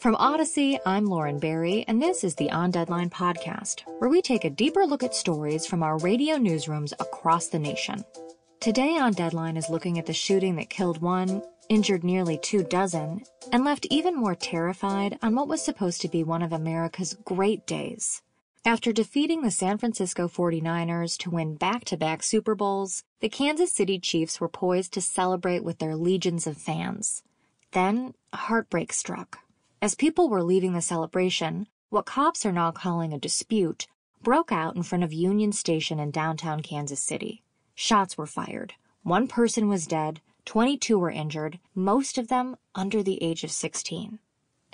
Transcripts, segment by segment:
From Audacy, I'm Lauren Barry, and this is the On Deadline podcast, where we take a deeper look at stories from our radio newsrooms across the nation. Today on Deadline is looking at the shooting that killed one, injured nearly two dozen, and left even more terrified on what was supposed to be one of America's great days. After defeating the San Francisco 49ers to win back to back Super Bowls, the Kansas City Chiefs were poised to celebrate with their legions of fans. Then, heartbreak struck. As people were leaving the celebration, what cops are now calling a dispute broke out in front of Union Station in downtown Kansas City. Shots were fired. One person was dead, 22 were injured, most of them under the age of 16.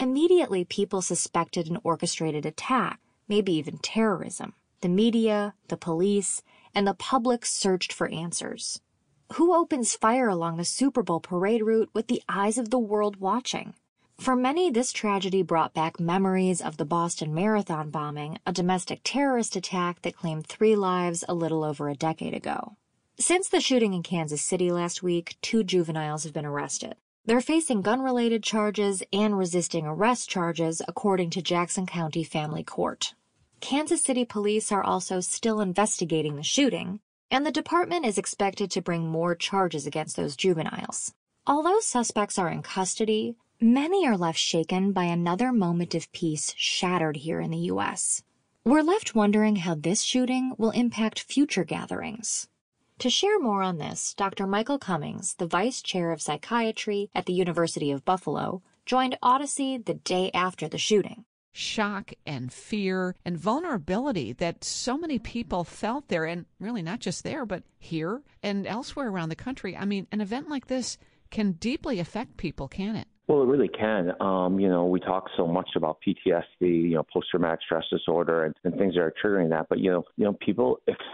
Immediately, people suspected an orchestrated attack, maybe even terrorism. The media, the police, and the public searched for answers. Who opens fire along the Super Bowl parade route with the eyes of the world watching? For many, this tragedy brought back memories of the Boston Marathon bombing, a domestic terrorist attack that claimed three lives a little over a decade ago. Since the shooting in Kansas City last week, two juveniles have been arrested. They're facing gun related charges and resisting arrest charges, according to Jackson County Family Court. Kansas City police are also still investigating the shooting, and the department is expected to bring more charges against those juveniles. Although suspects are in custody, Many are left shaken by another moment of peace shattered here in the U.S. We're left wondering how this shooting will impact future gatherings. To share more on this, Dr. Michael Cummings, the Vice Chair of Psychiatry at the University of Buffalo, joined Audacy the day after the shooting. Shock and fear and vulnerability that so many people felt there, and really not just there, but here and elsewhere around the country. I mean, an event like this can deeply affect people, can it? Well, it really can. Um, you know, we talk so much about PTSD, you know, post-traumatic stress disorder, and, and things that are triggering that. But you know, you know, people expect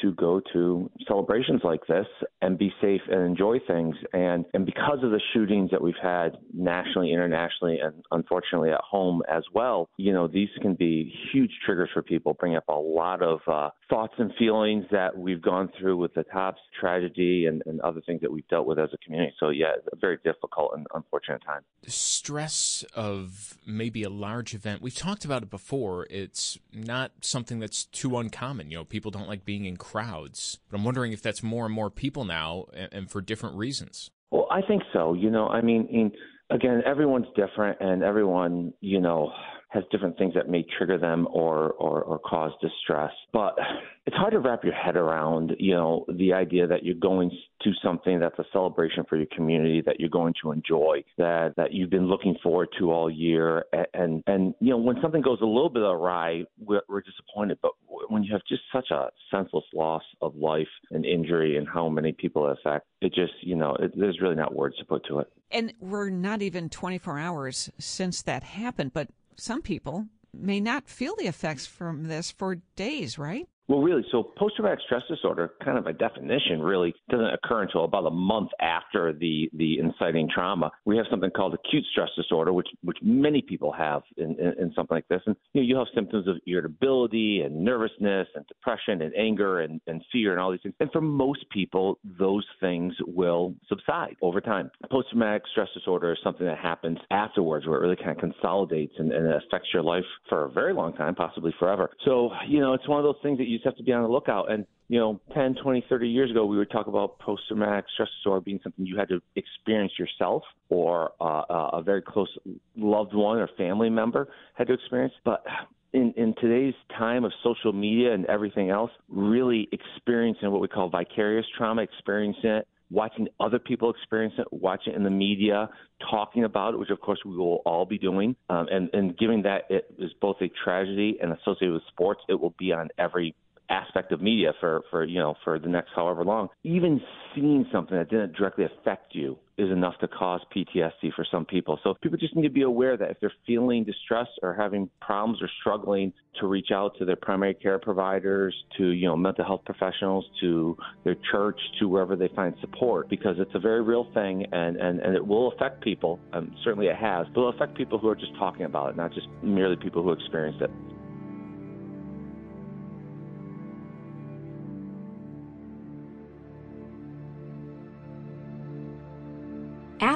to go to celebrations like this and be safe and enjoy things. And and because of the shootings that we've had nationally, internationally, and unfortunately at home as well, you know, these can be huge triggers for people, bring up a lot of uh, thoughts and feelings that we've gone through with the Tops tragedy and, and other things that we've dealt with as a community. So yeah, a very difficult and unfortunate time. The stress of maybe a large event, we've talked about it before. It's not something that's too uncommon. You know, people don't like being in crowds. But I'm wondering if that's more and more people now and, and for different reasons. Well, I think so. You know, I mean, in, again, everyone's different and everyone, you know, has different things that may trigger them or, or, or cause distress. But it's hard to wrap your head around, you know, the idea that you're going to something that's a celebration for your community that you're going to enjoy, that that you've been looking forward to all year, and and, and you know when something goes a little bit awry, we're, we're disappointed. But when you have just such a senseless loss of life and injury, and how many people it affects, it just you know it, there's really not words to put to it. And we're not even 24 hours since that happened, but some people may not feel the effects from this for days, right? Well, really, so post traumatic stress disorder, kind of by definition, really doesn't occur until about a month after the, the inciting trauma. We have something called acute stress disorder, which which many people have in, in, in something like this. And you know, you have symptoms of irritability and nervousness and depression and anger and, and fear and all these things. And for most people, those things will subside over time. Post traumatic stress disorder is something that happens afterwards, where it really kind of consolidates and, and affects your life for a very long time, possibly forever. So you know, it's one of those things that you just have to be on the lookout. And, you know, 10, 20, 30 years ago, we would talk about post traumatic stress disorder being something you had to experience yourself or uh, a very close loved one or family member had to experience. But in, in today's time of social media and everything else, really experiencing what we call vicarious trauma, experiencing it, watching other people experience it, watching it in the media, talking about it, which of course we will all be doing, um, and, and given that it is both a tragedy and associated with sports, it will be on every aspect of media for for you know for the next however long even seeing something that didn't directly affect you is enough to cause PTSD for some people. So people just need to be aware that if they're feeling distressed or having problems or struggling to reach out to their primary care providers, to you know mental health professionals, to their church, to wherever they find support, because it's a very real thing and and, and it will affect people. Um, certainly it has, but it'll affect people who are just talking about it, not just merely people who experienced it.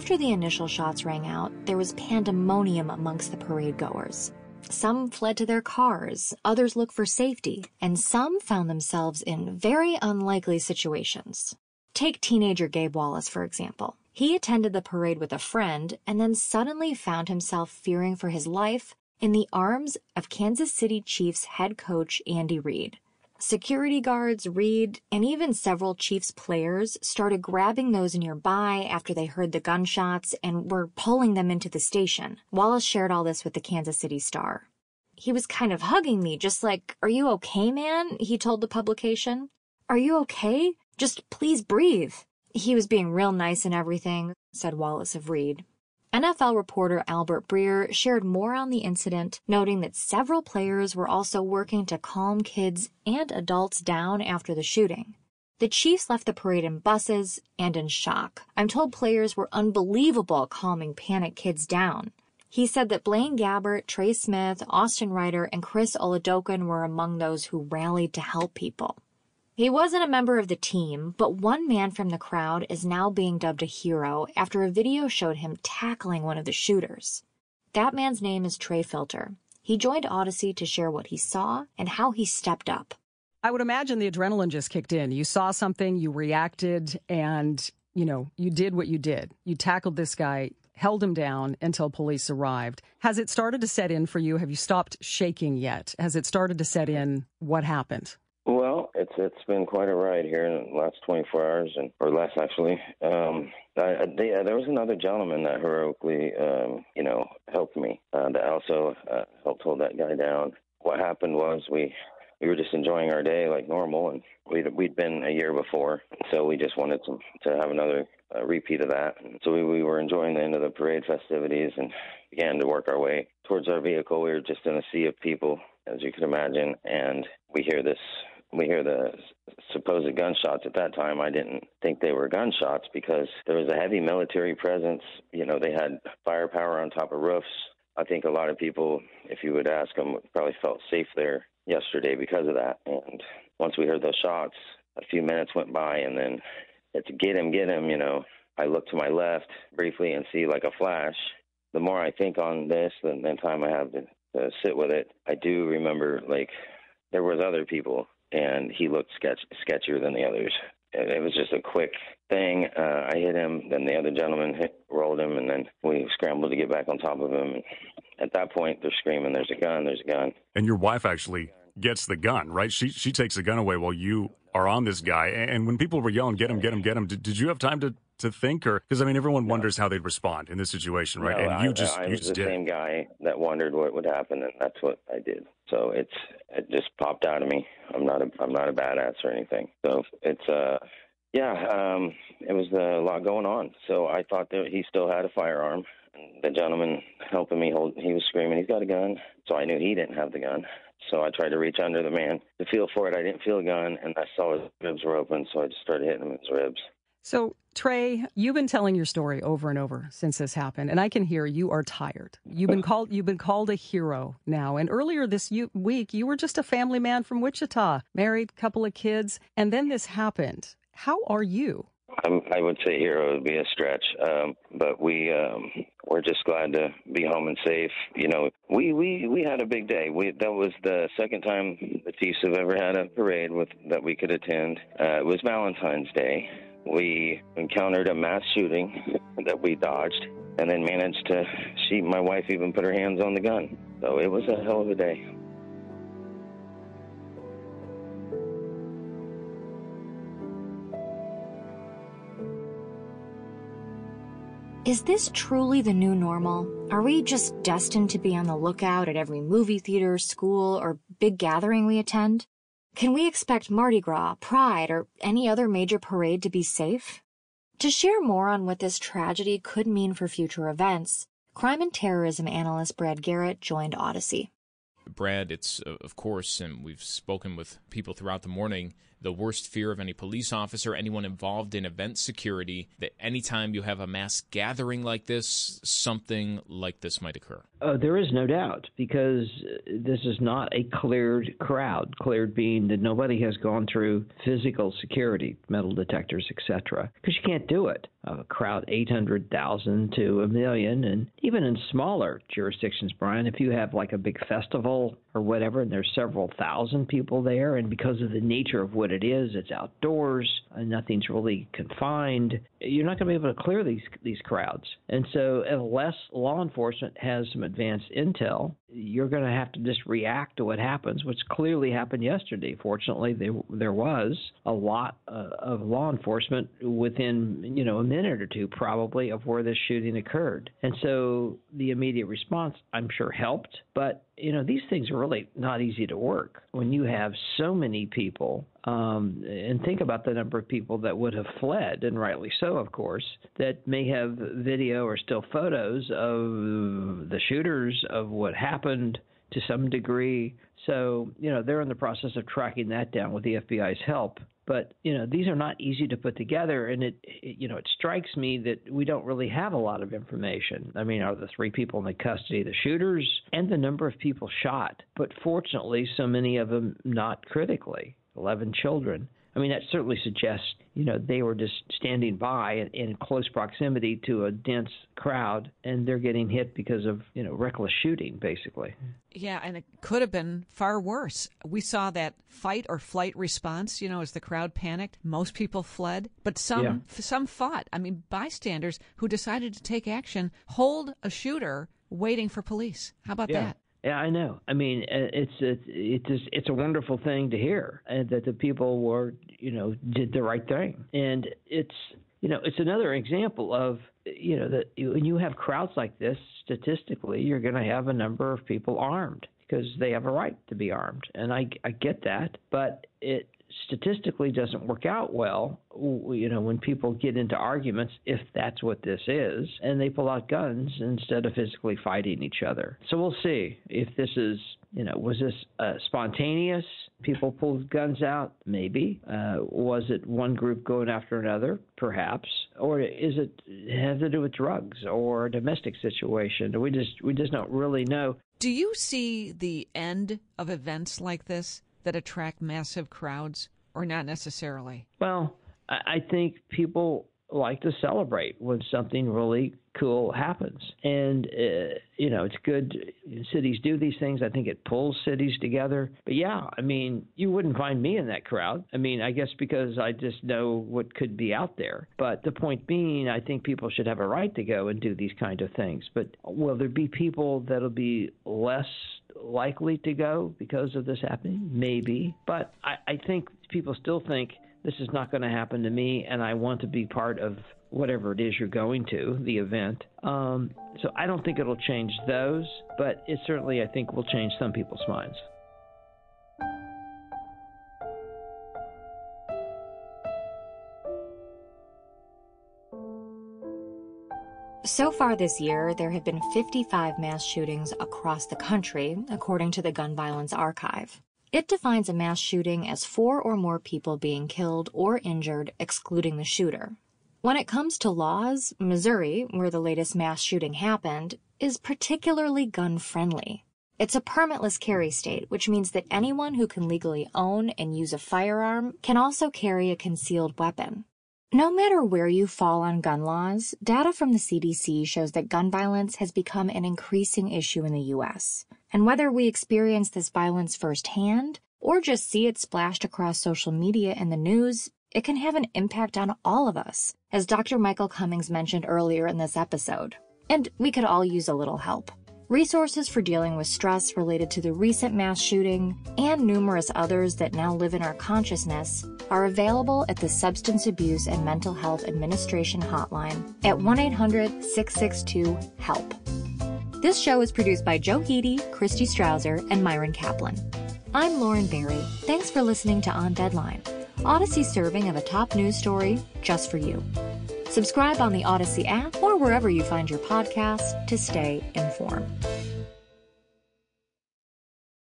After the initial shots rang out, there was pandemonium amongst the parade goers. Some fled to their cars, others looked for safety, and some found themselves in very unlikely situations. Take teenager Gabe Wallace, for example. He attended the parade with a friend and then suddenly found himself fearing for his life in the arms of Kansas City Chiefs head coach Andy Reid. Security guards, Reid, and even several Chiefs players started grabbing those nearby after they heard the gunshots and were pulling them into the station. Wallace shared all this with the Kansas City Star. He was kind of hugging me, just like, Are you okay, man? He told the publication. Are you okay? Just please breathe. He was being real nice and everything, said Wallace of Reid. NFL reporter Albert Breer shared more on the incident, noting that several players were also working to calm kids and adults down after the shooting. The Chiefs left the parade in buses and in shock. I'm told players were unbelievable calming panicked kids down. He said that Blaine Gabbert, Trey Smith, Austin Reiter, and Chris Oladokun were among those who rallied to help people. He wasn't a member of the team, but one man from the crowd is now being dubbed a hero after a video showed him tackling one of the shooters. That man's name is Trey Filter. He joined Audacy to share what he saw and how he stepped up. I would imagine the adrenaline just kicked in. You saw something, you reacted, and, you know, you did what you did. You tackled this guy, held him down until police arrived. Has it started to set in for you? Have you stopped shaking yet? Has it started to set in what happened? Well, it's it's been quite a ride here in the last 24 hours, and or less actually. Um, I, they, uh, there was another gentleman that heroically, um, you know, helped me. Uh, that also uh, helped hold that guy down. What happened was we we were just enjoying our day like normal, and we'd we'd been a year before, so we just wanted to to have another uh, repeat of that. And so we we were enjoying the end of the parade festivities and began to work our way towards our vehicle. We were just in a sea of people, as you can imagine, and we hear this we hear the supposed gunshots. At that time i didn't think they were gunshots because there was a heavy military presence. You know they had firepower on top of roofs. I think a lot of people if you would ask them probably felt safe there yesterday because of that. And once we heard those shots a few minutes went by and then it's get him get him you know. I look to my left briefly and see like a flash. The more i think on this the, the time i have to, to sit with it i do remember like there was other people and he looked sketch sketchier than the others. It was just a quick thing. Uh, I hit him, then the other gentleman hit, rolled him, and then we scrambled to get back on top of him. And at that point, they're screaming, "There's a gun! There's a gun!" And your wife actually gets the gun, right? She she takes the gun away while you are on this guy. And when people were yelling, "Get him! Get him! Get him!" Did, did you have time to to think, or because I mean, everyone wonders how they'd respond in this situation, right? No, and you I, just I, you was just the did. same guy that wondered what would happen, and that's what I did. So it's it just popped out of me. I'm not a I'm not a badass or anything. So it's uh yeah um it was a lot going on. So I thought that he still had a firearm. The gentleman helping me hold he was screaming he's got a gun. So I knew he didn't have the gun. So I tried to reach under the man to feel for it. I didn't feel a gun, and I saw his ribs were open, so I just started hitting him in his ribs. So, Trey, you've been telling your story over and over since this happened, and I can hear you are tired. You've been called you've been called a hero now. And earlier this week, you were just a family man from Wichita, married, couple of kids, and then this happened. How are you? I'm, I would say hero would be a stretch, um, but we um, we're just glad to be home and safe. You know, we we we had a big day. We that was the second time the Chiefs have ever had a parade with that we could attend. Uh, it was Valentine's Day. We encountered a mass shooting that we dodged, and then managed to. She, my wife, even put her hands on the gun. So it was a hell of a day. Is this truly the new normal? Are we just destined to be on the lookout at every movie theater, school, or big gathering we attend? Can we expect Mardi Gras, Pride, or any other major parade to be safe? To share more on what this tragedy could mean for future events, crime and terrorism analyst Brad Garrett joined Audacy. Brad, it's uh, of course, and we've spoken with people throughout the morning, the worst fear of any police officer, anyone involved in event security, that anytime you have a mass gathering like this, something like this might occur? Uh, there is no doubt because this is not a cleared crowd. Cleared being that nobody has gone through physical security, metal detectors, etc. Because you can't do it. Crowd 800,000 to a million, and even in smaller jurisdictions, Brian, if you have like a big festival or whatever, and there's several thousand people there, and because of the nature of what it is, it's outdoors, and nothing's really confined. You're not going to be able to clear these these crowds, and so unless law enforcement has some advanced intel, you're going to have to just react to what happens, which clearly happened yesterday. Fortunately, there there was a lot uh, of law enforcement within you know a minute or two probably of where this shooting occurred, and so the immediate response I'm sure helped, but you know, these things are really not easy to work when you have so many people. Um, and think about the number of people that would have fled, and rightly so, of course, that may have video or still photos of the shooters, of what happened to some degree. So, you know, they're in the process of tracking that down with the FBI's help. But you know these are not easy to put together, and it, it, you know it strikes me that we don't really have a lot of information. I mean, are the three people in the custody the shooters and the number of people shot? But fortunately, so many of them not critically. Eleven children. I mean, that certainly suggests, you know, they were just standing by in, in close proximity to a dense crowd, and they're getting hit because of, you know, reckless shooting, basically. Yeah, and it could have been far worse. We saw that fight or flight response. You know, as the crowd panicked, most people fled, but some yeah. some fought. I mean, bystanders who decided to take action hold a shooter waiting for police. How about yeah. that? Yeah, I know. I mean, uh, it's it's it's it's a wonderful thing to hear, and that the people were you know did the right thing, and it's you know it's another example of you know that when you have crowds like this, statistically, you're going to have a number of people armed because they have a right to be armed, and I I get that, but it statistically doesn't work out well you know when people get into arguments if that's what this is and they pull out guns instead of physically fighting each other. So we'll see if this is you know was this uh, spontaneous? People pulled guns out? Maybe. Uh, was it one group going after another? Perhaps. Or is it have to do with drugs or a domestic situation? We just we just don't really know do you see the end of events like this that attract massive crowds, or not necessarily? Well, I think people like to celebrate when something really cool happens. And, uh, you know, it's good cities do these things. I think it pulls cities together. But yeah, I mean, you wouldn't find me in that crowd. I mean, I guess because I just know what could be out there. But the point being, I think people should have a right to go and do these kind of things. But will there be people that'll be less likely to go because of this happening? Maybe. But I, I think people still think this is not going to happen to me, and I want to be part of whatever it is you're going to, the event. Um, so I don't think it'll change those, but it certainly, I think, will change some people's minds. So far this year, there have been 55 mass shootings across the country, according to the Gun Violence Archive. It defines a mass shooting as four or more people being killed or injured, excluding the shooter. When it comes to laws, Missouri, where the latest mass shooting happened, is particularly gun friendly. It's a permitless carry state, which means that anyone who can legally own and use a firearm can also carry a concealed weapon. No matter where you fall on gun laws, data from the CDC shows that gun violence has become an increasing issue in the U.S. And whether we experience this violence firsthand or just see it splashed across social media and the news, it can have an impact on all of us, as Dr. Michael Cummings mentioned earlier in this episode. And we could all use a little help. Resources for dealing with stress related to the recent mass shooting and numerous others that now live in our consciousness are available at the Substance Abuse and Mental Health Administration hotline at 1 800 662 HELP. This show is produced by Joe Hiti, Christy Strawser, and Myron Kaplan. I'm Lauren Barry. Thanks for listening to On Deadline, Audacy's serving of a top news story just for you. Subscribe on the Audacy app or wherever you find your podcasts to stay informed.